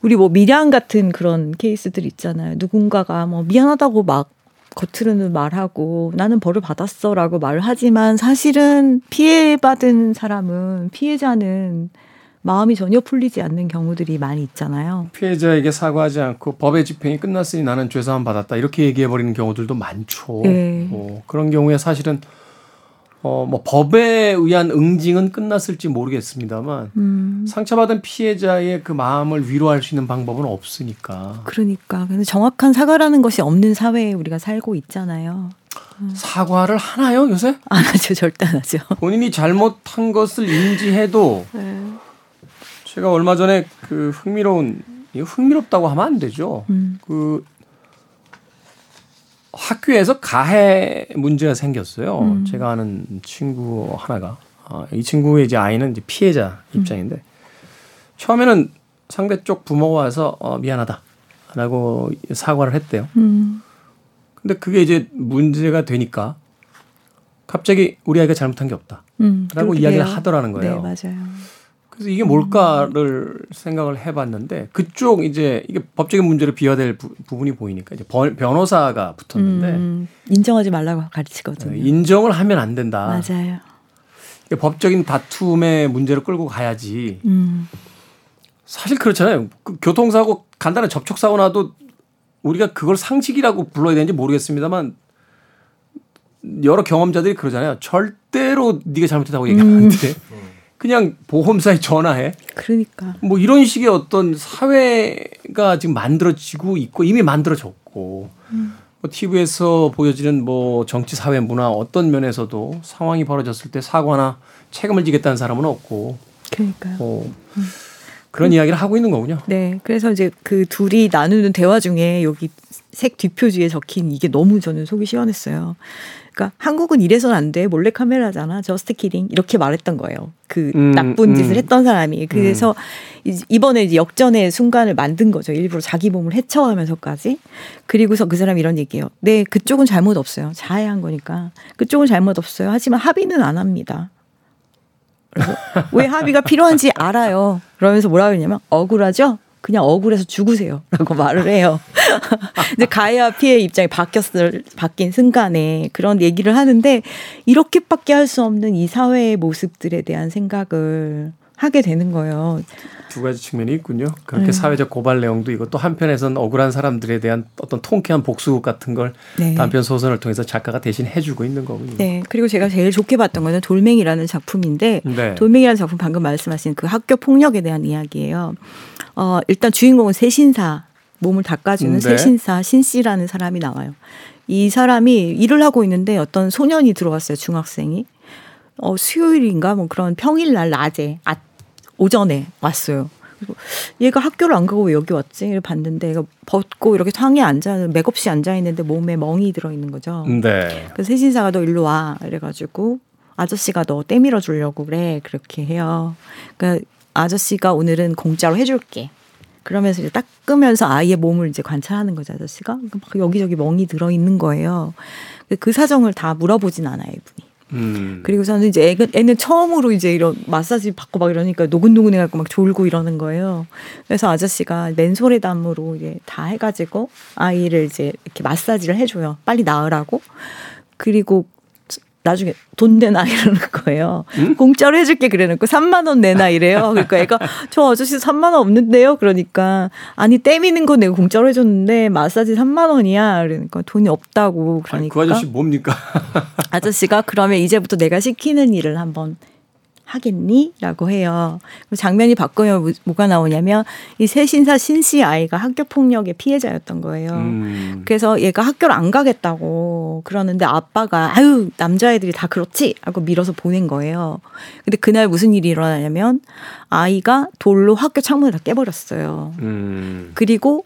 우리 뭐 미량 같은 그런 케이스들 있잖아요. 누군가가 뭐 미안하다고 막 겉으로는 말하고 나는 벌을 받았어라고 말을 하지만 사실은 피해받은 사람은 피해자는 마음이 전혀 풀리지 않는 경우들이 많이 있잖아요. 피해자에게 사과하지 않고 법의 집행이 끝났으니 나는 죄사함 받았다 이렇게 얘기해 버리는 경우들도 많죠. 네. 어, 그런 경우에 사실은 어, 뭐 법에 의한 응징은 끝났을지 모르겠습니다만 음. 상처받은 피해자의 그 마음을 위로할 수 있는 방법은 없으니까 그러니까 근데 정확한 사과라는 것이 없는 사회에 우리가 살고 있잖아요. 사과를 하나요 요새? 안 하죠, 절대 안 하죠. 본인이 잘못한 것을 인지해도 네. 제가 얼마 전에 그 흥미로운 흥미롭다고 하면 안 되죠. 음. 그 학교에서 가해 문제가 생겼어요. 음. 제가 아는 친구 하나가 아, 이 친구의 이제 아이는 이제 피해자 입장인데 처음에는 상대 쪽 부모가 와서 어, 미안하다라고 사과를 했대요. 음. 근데 그게 이제 문제가 되니까 갑자기 우리 아이가 잘못한 게 없다. 음. 라고 이야기를. 하더라는 거예요. 네, 맞아요. 그래서 이게 뭘까를 생각을 해봤는데 그쪽 이제 이게 법적인 문제로 비화될 부, 분이 보이니까 이제 번- 변호사가 붙었는데 음, 인정하지 말라고 가르치거든요. 어, 인정을 하면 안 된다. 맞아요. 이게 법적인 다툼의 문제로 끌고 가야지. 음. 사실 그렇잖아요. 그 교통사고 간단한 접촉사고 나도 우리가 그걸 상식이라고 불러야 되는지 모르겠습니다만 여러 경험자들이 그러잖아요. 절대로 네가 잘못했다고 얘기 안 하는데 그냥 보험사에 전화해. 그러니까. 뭐 이런 식의 어떤 사회가 지금 만들어지고 있고 이미 만들어졌고 뭐 TV에서 보여지는 뭐 정치 사회 문화 어떤 면에서도 상황이 벌어졌을 때 사과나 책임을 지겠다는 사람은 없고 그러니까요. 뭐 그런 이야기를 하고 있는 거군요. 네. 그래서 이제 그 둘이 나누는 대화 중에 여기 색 뒷표지에 적힌 이게 너무 저는 속이 시원했어요. 그러니까 한국은 이래서는 안 돼. 몰래 카메라잖아. Just kidding. 이렇게 말했던 거예요. 그 음, 나쁜 짓을 음. 했던 사람이. 그래서 이- 이번에 이제 역전의 순간을 만든 거죠. 일부러 자기 몸을 해쳐가면서까지. 그리고서 그 사람이 이런 얘기예요. 네, 그쪽은 잘못 없어요. 자해한 거니까. 그쪽은 잘못 없어요. 하지만 합의는 안 합니다. 그래서 왜 합의가 필요한지 알아요. 그러면서 뭐라고 했냐면 억울하죠? 그냥 억울해서 죽으세요. 라고 말을 해요. 이제 가해와 피해 입장이 바뀌었을, 바뀐 순간에 그런 얘기를 하는데 이렇게밖에 할 수 없는 이 사회의 모습들에 대한 생각을 하게 되는 거예요. 두 가지 측면이 있군요. 그렇게 네. 사회적 고발 내용도 있고 또 한편에서는 억울한 사람들에 대한 어떤 통쾌한 복수 같은 걸 네. 단편 소설을 통해서 작가가 대신 해주고 있는 거군요. 네. 그리고 제가 제일 좋게 봤던 거는 돌멩이라는 작품인데 네. 돌멩이라는 작품 방금 말씀하신 그 학교 폭력에 대한 이야기예요. 어, 일단 주인공은 세신사 몸을 닦아주는 네. 세신사 신 씨라는 사람이 나와요. 이 사람이 일을 하고 있는데 어떤 소년이 들어왔어요. 중학생이. 어, 수요일인가 뭐 그런 평일 날 낮에 아, 오전에 왔어요. 그리고 얘가 학교를 안 가고 왜 여기 왔지? 이를 봤는데 얘가 벗고 이렇게 상에 앉아 맥없이 앉아 있는데 몸에 멍이 들어 있는 거죠. 네. 그 세신사가 너 일로 와 이래가지고 아저씨가 너 때밀어 주려고 그래 그렇게 해요. 그 아저씨가 오늘은 공짜로 해줄게. 그러면서 이제 닦으면서 아이의 몸을 이제 관찰하는 거죠 아저씨가 막 여기저기 멍이 들어 있는 거예요. 그 사정을 다 물어보진 않아요 이분이. 음. 그리고서는 이제 애는, 애는 처음으로 이제 이런 마사지 받고 막 이러니까 노근노근 해갖고 막 졸고 이러는 거예요. 그래서 아저씨가 맨솔에 담으로 이제 다 해가지고 아이를 이제 이렇게 마사지를 해줘요. 빨리 나으라고. 그리고 나중에 돈 내놔 이러는 거예요. 공짜로 해줄게 그래놓고 3만 원 내놔 이래요. 그러니까 애가 저 아저씨 3만 원 없는데요. 그러니까 아니 때미는 거 내가 공짜로 해줬는데 마사지 3만 원이야. 그러니까 돈이 없다고 아니, 그러니까 그 아저씨 뭡니까? 아저씨가 그러면 이제부터 내가 시키는 일을 한번 하겠니? 라고 해요. 장면이 바꾸면 뭐- 뭐가 나오냐면 이 새신사 신씨 아이가 학교 폭력의 피해자였던 거예요. 음. 그래서 얘가 학교를 안 가겠다고 그러는데 아빠가 아유 남자애들이 다 그렇지 하고 밀어서 보낸 거예요. 근데 그날 무슨 일이 일어나냐면 아이가 돌로 학교 창문을 다 깨버렸어요. 음. 그리고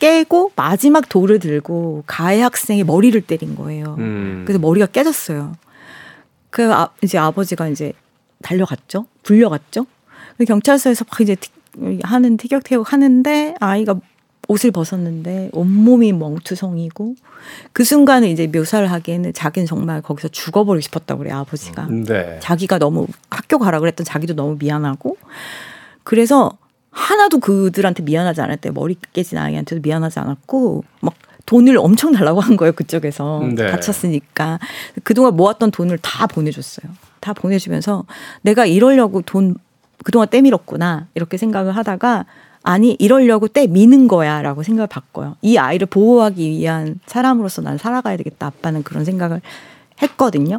깨고 마지막 돌을 들고 가해 학생의 머리를 때린 거예요. 음. 그래서 머리가 깨졌어요. 그 아, 이제 아버지가 이제 달려갔죠. 불려갔죠. 그 경찰서에서 막 이제 티- 하는 티격태격 하는데 아이가 옷을 벗었는데 온몸이 멍투성이고 그 순간에 이제 묘사를 하기에는 자기는 정말 거기서 죽어버리고 싶었다고 그래요 아버지가. 네. 자기가 너무 학교 가라 그랬던 자기도 너무 미안하고 그래서 하나도 그들한테 미안하지 않았대요. 머리 깨진 아이한테도 미안하지 않았고 막 돈을 엄청 달라고 한 거예요 그쪽에서 네. 다쳤으니까 그동안 모았던 돈을 다 보내줬어요. 다 보내주면서 내가 이러려고 돈 그동안 떼밀었구나 이렇게 생각을 하다가 아니 이러려고 떼미는 거야라고 생각을 바꿔요. 이 아이를 보호하기 위한 사람으로서 난 살아가야 되겠다 아빠는 그런 생각을 했거든요.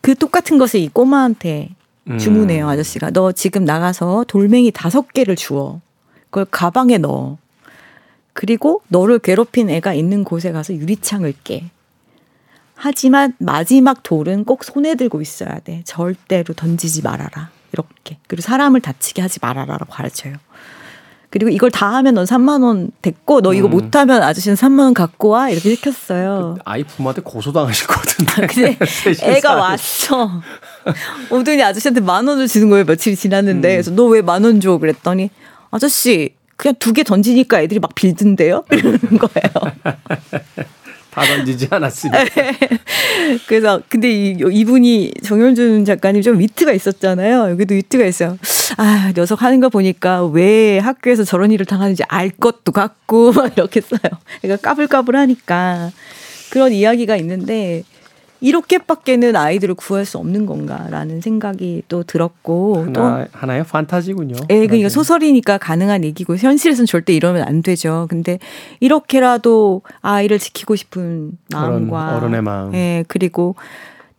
그 똑같은 것을 이 꼬마한테 음. 주문해요 아저씨가 너 지금 나가서 돌멩이 다섯 개를 주워 그걸 가방에 넣어 그리고 너를 괴롭힌 애가 있는 곳에 가서 유리창을 깨 하지만 마지막 돌은 꼭 손에 들고 있어야 돼 절대로 던지지 말아라 이렇게 그리고 사람을 다치게 하지 말아라라고 가르쳐요 그리고 이걸 다 하면 넌 3만 원 됐고 너 이거 음. 못 하면 아저씨는 3만 원 갖고 와 이렇게 시켰어요. 아이 부모한테 고소당하실 것 같은데. 근데 세신 애가. 왔어. 오더니 아저씨한테 만 원을 주는 거예요. 며칠이 지났는데. 음. 그래서 너 왜 만 원 줘? 그랬더니 아저씨 그냥 두 개 던지니까 애들이 막 빌든데요? 이러는 거예요. 다 던지지 네. 않았으니까. 그래서 근데 이, 이분이 정현준 작가님 좀 위트가 있었잖아요. 여기도 위트가 있어요. 아 녀석 하는 거 보니까 왜 학교에서 저런 일을 당하는지 알 것도 같고 막 이렇게 써요. 그러니까 까불까불하니까 그런 이야기가 있는데 이렇게밖에는 아이들을 구할 수 없는 건가라는 생각이 또 들었고 또 하나, 하나의 판타지군요. 예, 그러니까. 소설이니까 가능한 얘기고 현실에서는 절대 이러면 안 되죠. 근데 이렇게라도 아이를 지키고 싶은 마음과 어른의 마음. 예, 그리고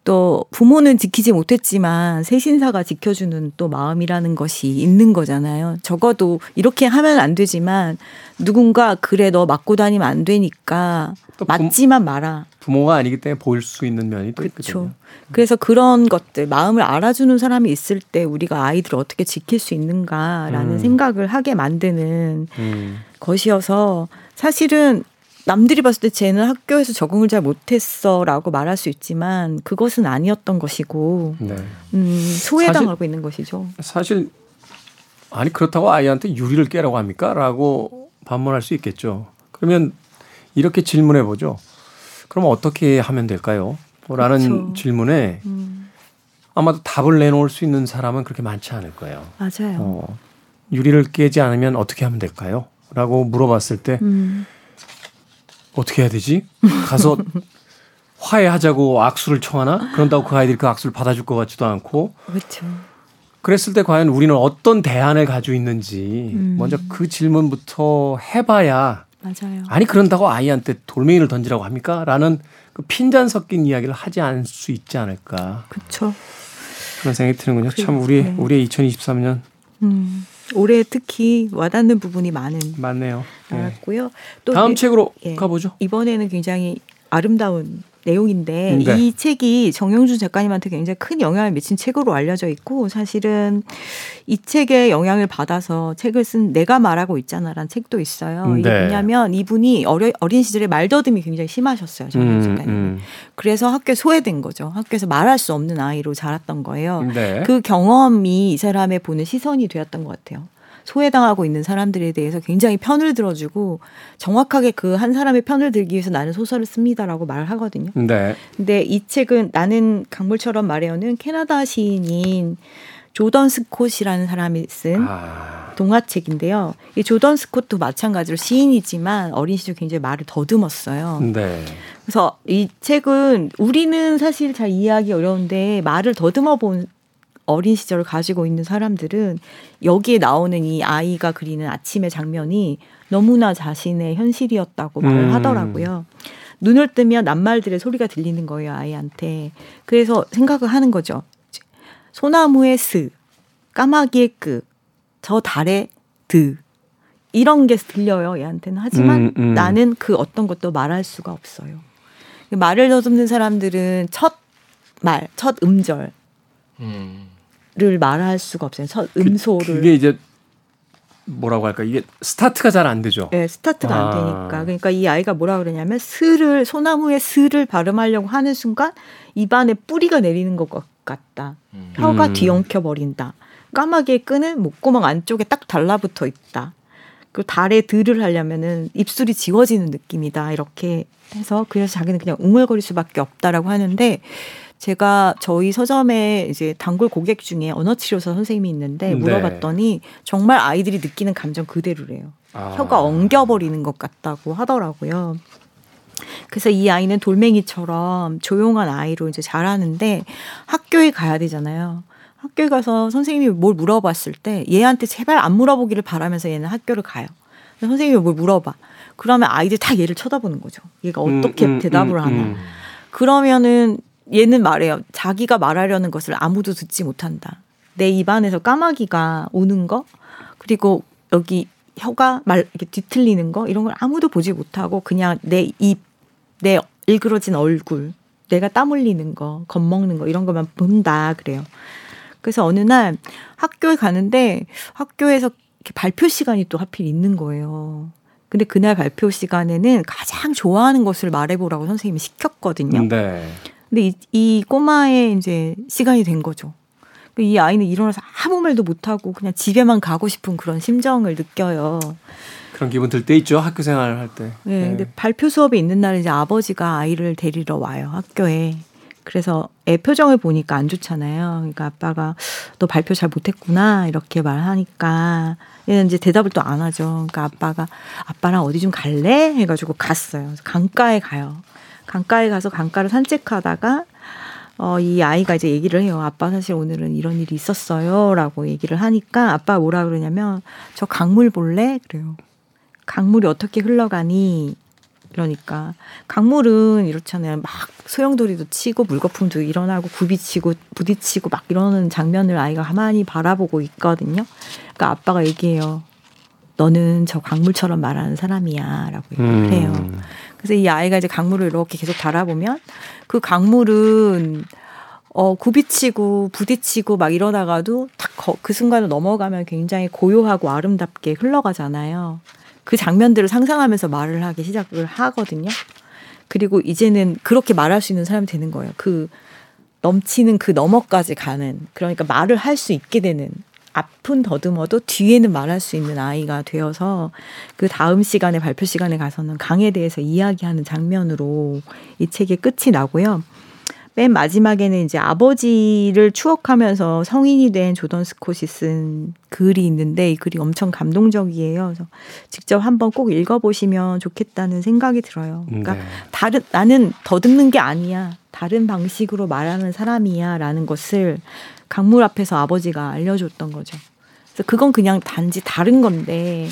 또 부모는 지키지 못했지만 세신사가 지켜주는 또 마음이라는 것이 있는 거잖아요. 적어도 이렇게 하면 안 되지만 누군가 그래 너 맞고 다니면 안 되니까 맞지만 마라. 부모가 아니기 때문에 보일 수 있는 면이 또 그렇죠. 있거든요. 그래서 그런 것들 마음을 알아주는 사람이 있을 때 우리가 아이들을 어떻게 지킬 수 있는가라는 음. 생각을 하게 만드는 음. 것이어서 사실은 남들이 봤을 때 쟤는 학교에서 적응을 잘 못했어라고 말할 수 있지만 그것은 아니었던 것이고 네. 음, 소외당하고 있는 것이죠. 사실 아니 그렇다고 아이한테 유리를 깨라고 합니까?라고 반문할 수 있겠죠. 그러면 이렇게 질문해 보죠. 그럼 어떻게 하면 될까요? 라는 그렇죠. 질문에 음, 아마도 답을 내놓을 수 있는 사람은 그렇게 많지 않을 거예요. 맞아요. 어, 유리를 깨지 않으면 어떻게 하면 될까요? 라고 물어봤을 때 음, 어떻게 해야 되지? 가서 화해하자고 악수를 청하나? 그런다고 그 아이들이 그 악수를 받아줄 것 같지도 않고 그렇죠. 그랬을 때 과연 우리는 어떤 대안을 가지고 있는지 음. 먼저 그 질문부터 해봐야 맞아요. 아니 그런다고 아이한테 돌멩이를 던지라고 합니까? 라는 그 핀잔 섞인 이야기를 하지 않을 수 있지 않을까 그렇죠. 그런 생각이 드는군요. 참 우리 네. 우리의 2023년 음, 올해 특히 와닿는 부분이 많은 맞네요. 예. 나왔고요. 또 다음 이- 책으로 예. 가보죠. 이번에는 굉장히 아름다운 내용인데 네. 이 책이 정영준 작가님한테 굉장히 큰 영향을 미친 책으로 알려져 있고 사실은 이 책에 영향을 받아서 책을 쓴 내가 말하고 있잖아라는 책도 있어요. 이게 네. 뭐냐면 이분이 어려, 어린 시절에 말더듬이 굉장히 심하셨어요. 정영준 음, 작가님. 음. 그래서 학교에 소외된 거죠. 학교에서 말할 수 없는 아이로 자랐던 거예요. 네. 그 경험이 이 사람의 보는 시선이 되었던 것 같아요. 소외당하고 있는 사람들에 대해서 굉장히 편을 들어주고 정확하게 그 한 사람의 편을 들기 위해서 나는 소설을 씁니다라고 말을 하거든요. 네. 근데 이 책은 나는 강물처럼 말해요는 캐나다 시인인 조던 스콧이라는 사람이 쓴 아, 동화책인데요. 이 조던 스콧도 마찬가지로 시인이지만 어린 시절 굉장히 말을 더듬었어요. 네. 그래서 이 책은 우리는 사실 잘 이해하기 어려운데 말을 더듬어 본 어린 시절을 가지고 있는 사람들은 여기에 나오는 이 아이가 그리는 아침의 장면이 너무나 자신의 현실이었다고 말을 음. 하더라고요. 눈을 뜨면 낱말들의 소리가 들리는 거예요, 아이한테. 그래서 생각을 하는 거죠. 소나무의 스, 까마귀의 끄, 저 달의 드. 이런 게 들려요, 얘한테는. 하지만 음, 음. 나는 그 어떤 것도 말할 수가 없어요. 말을 더듬는 사람들은 첫 말, 첫 음절을 음. 말할 수가 없어요. 첫 음소를. 그, 그게 이제 뭐라고 할까 이게 스타트가 잘 안 되죠. 네, 스타트가 아. 안 되니까. 그러니까 이 아이가 뭐라 그러냐면 스를 소나무의 스를 발음하려고 하는 순간 입안에 뿌리가 내리는 것 같다. 음. 혀가 음. 뒤엉켜 버린다. 까마귀의 끈은 목구멍 안쪽에 딱 달라붙어 있다. 그 달에 들을 하려면은 입술이 지워지는 느낌이다. 이렇게 해서 그래서 자기는 그냥 웅얼거릴 수밖에 없다라고 하는데 제가 저희 서점에 이제 단골 고객 중에 언어치료사 선생님이 있는데 네. 물어봤더니 정말 아이들이 느끼는 감정 그대로래요. 아. 혀가 엉겨버리는 것 같다고 하더라고요. 그래서 이 아이는 돌멩이처럼 조용한 아이로 이제 자라는데 학교에 가야 되잖아요. 학교에 가서 선생님이 뭘 물어봤을 때 얘한테 제발 안 물어보기를 바라면서 얘는 학교를 가요. 선생님이 뭘 물어봐. 그러면 아이들 다 얘를 쳐다보는 거죠. 얘가 어떻게 음, 음, 대답을 음, 하나. 음. 그러면은 얘는 말해요. 자기가 말하려는 것을 아무도 듣지 못한다. 내 입안에서 까마귀가 오는 거, 그리고 여기 혀가 말 이렇게 뒤틀리는 거 이런 걸 아무도 보지 못하고 그냥 내 입, 내 일그러진 얼굴, 내가 땀 흘리는 거, 겁먹는 거 이런 것만 본다 그래요. 그래서 어느 날 학교에 가는데 학교에서 이렇게 발표 시간이 또 하필 있는 거예요. 근데 그날 발표 시간에는 가장 좋아하는 것을 말해보라고 선생님이 시켰거든요. 네. 근데 이, 이 꼬마의 이제 시간이 된 거죠. 이 아이는 일어나서 아무 말도 못하고 그냥 집에만 가고 싶은 그런 심정을 느껴요. 그런 기분 들 때 있죠. 학교 생활을 할 때. 네, 근데 발표 수업이 있는 날 이제 아버지가 아이를 데리러 와요 학교에. 그래서 애 표정을 보니까 안 좋잖아요. 그러니까 아빠가 너 발표 잘 못했구나 이렇게 말하니까 얘는 이제 대답을 또 안 하죠. 그러니까 아빠가 아빠랑 어디 좀 갈래 해가지고 갔어요. 강가에 가요. 강가에 가서 강가를 산책하다가 어, 이 아이가 이제 얘기를 해요. 아빠 사실 오늘은 이런 일이 있었어요. 라고 얘기를 하니까 아빠 뭐라 그러냐면 저 강물 볼래? 그래요. 강물이 어떻게 흘러가니? 그러니까 강물은 이렇잖아요. 막 소용돌이도 치고 물거품도 일어나고 굽이치고 부딪히고 막 이러는 장면을 아이가 가만히 바라보고 있거든요. 그러니까 아빠가 얘기해요. 너는 저 강물처럼 말하는 사람이야 라고 음. 얘기를 해요. 그래서 이 아이가 이제 강물을 이렇게 계속 바라보면 그 강물은 어 굽이치고 부딪히고 막 이러다가도 딱 그 순간을 넘어가면 굉장히 고요하고 아름답게 흘러가잖아요. 그 장면들을 상상하면서 말을 하기 시작을 하거든요. 그리고 이제는 그렇게 말할 수 있는 사람이 되는 거예요. 그 넘치는 그 너머까지 가는 그러니까 말을 할 수 있게 되는 앞은 더듬어도 뒤에는 말할 수 있는 아이가 되어서 그 다음 시간에 발표 시간에 가서는 강에 대해서 이야기하는 장면으로 이 책의 끝이 나고요. 맨 마지막에는 이제 아버지를 추억하면서 성인이 된 조던 스콧이 쓴 글이 있는데 이 글이 엄청 감동적이에요. 그래서 직접 한번 꼭 읽어보시면 좋겠다는 생각이 들어요. 그러니까 네. 다른 나는 더듬는 게 아니야. 다른 방식으로 말하는 사람이야라는 것을 강물 앞에서 아버지가 알려줬던 거죠. 그래서 그건 그냥 단지 다른 건데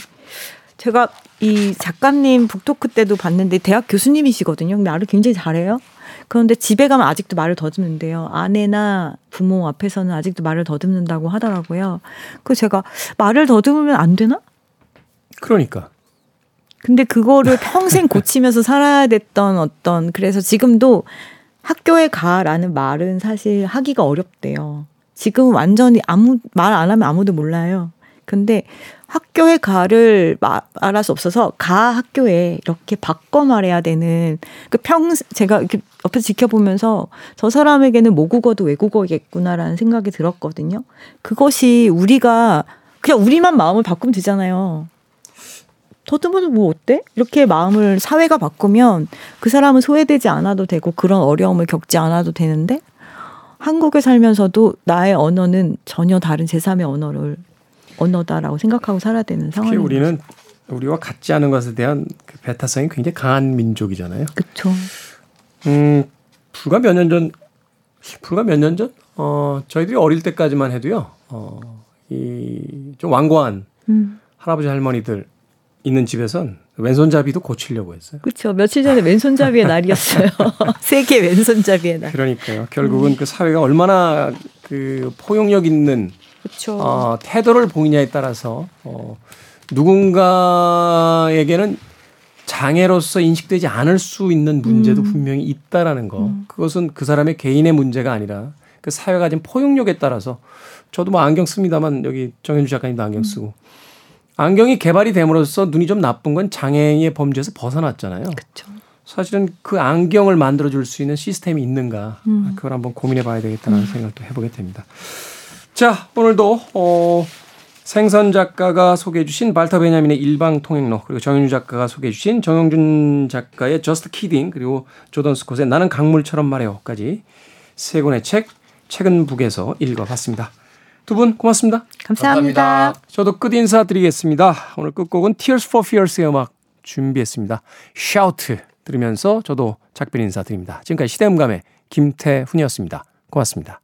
제가 이 작가님 북토크 때도 봤는데 대학 교수님이시거든요. 근데 말을 굉장히 잘해요. 그런데 집에 가면 아직도 말을 더듬는데요. 아내나 부모 앞에서는 아직도 말을 더듬는다고 하더라고요. 그 제가 말을 더듬으면 안 되나? 그러니까. 근데 그거를 평생 고치면서 살아야 됐던 어떤 그래서 지금도 학교에 가라는 말은 사실 하기가 어렵대요. 지금은 완전히 아무 말 안 하면 아무도 몰라요. 근데 학교에 가를 말할 수 없어서 가 학교에 이렇게 바꿔 말해야 되는 그 평 제가 이렇게 옆에서 지켜보면서 저 사람에게는 모국어도 외국어겠구나라는 생각이 들었거든요. 그것이 우리가 그냥 우리만 마음을 바꾸면 되잖아요. 더듬어도 뭐 어때? 이렇게 마음을 사회가 바꾸면 그 사람은 소외되지 않아도 되고 그런 어려움을 겪지 않아도 되는데 한국에 살면서도 나의 언어는 전혀 다른 제3의 언어를 언어다라고 생각하고 살아야 되는 특히 상황이 우리는 우리와 같지 않은 것에 대한 그 배타성이 굉장히 강한 민족이잖아요. 그렇죠. 음, 불과 몇 년 전, 불과 몇 년 전, 어, 저희들이 어릴 때까지만 해도요, 어, 이, 좀 완고한 음. 할아버지 할머니들 있는 집에선 왼손잡이도 고치려고 했어요. 그렇죠. 며칠 전에 왼손잡이의 날이었어요. 세계 왼손잡이의 날. 그러니까요. 결국은 그 사회가 얼마나 그 포용력 있는 그렇죠. 어, 태도를 보이냐에 따라서 어, 누군가에게는 장애로서 인식되지 않을 수 있는 문제도 분명히 있다라는 거. 그것은 그 사람의 개인의 문제가 아니라 그 사회가 가진 포용력에 따라서 저도 뭐 안경 씁니다만 여기 정현주 작가님도 안경 쓰고 안경이 개발이 됨으로써 눈이 좀 나쁜 건 장애의 범죄에서 벗어났잖아요. 그렇죠. 사실은 그 안경을 만들어줄 수 있는 시스템이 있는가 그걸 한번 고민해 봐야 되겠다는 생각도 해보게 됩니다. 자 오늘도 어, 생선 작가가 소개해 주신 발터 베냐민의 일방 통행로 그리고 정현주 작가가 소개해 주신 정용준 작가의 Just Kidding 그리고 조던 스콧의 나는 강물처럼 말해요까지 세 권의 책 최근 북에서 읽어봤습니다. 두 분 고맙습니다. 감사합니다. 감사합니다. 저도 끝 인사 드리겠습니다. 오늘 끝곡은 Tears for Fears의 음악 준비했습니다. Shout 들으면서 저도 작별 인사드립니다. 지금까지 시대음감의 김태훈이었습니다. 고맙습니다.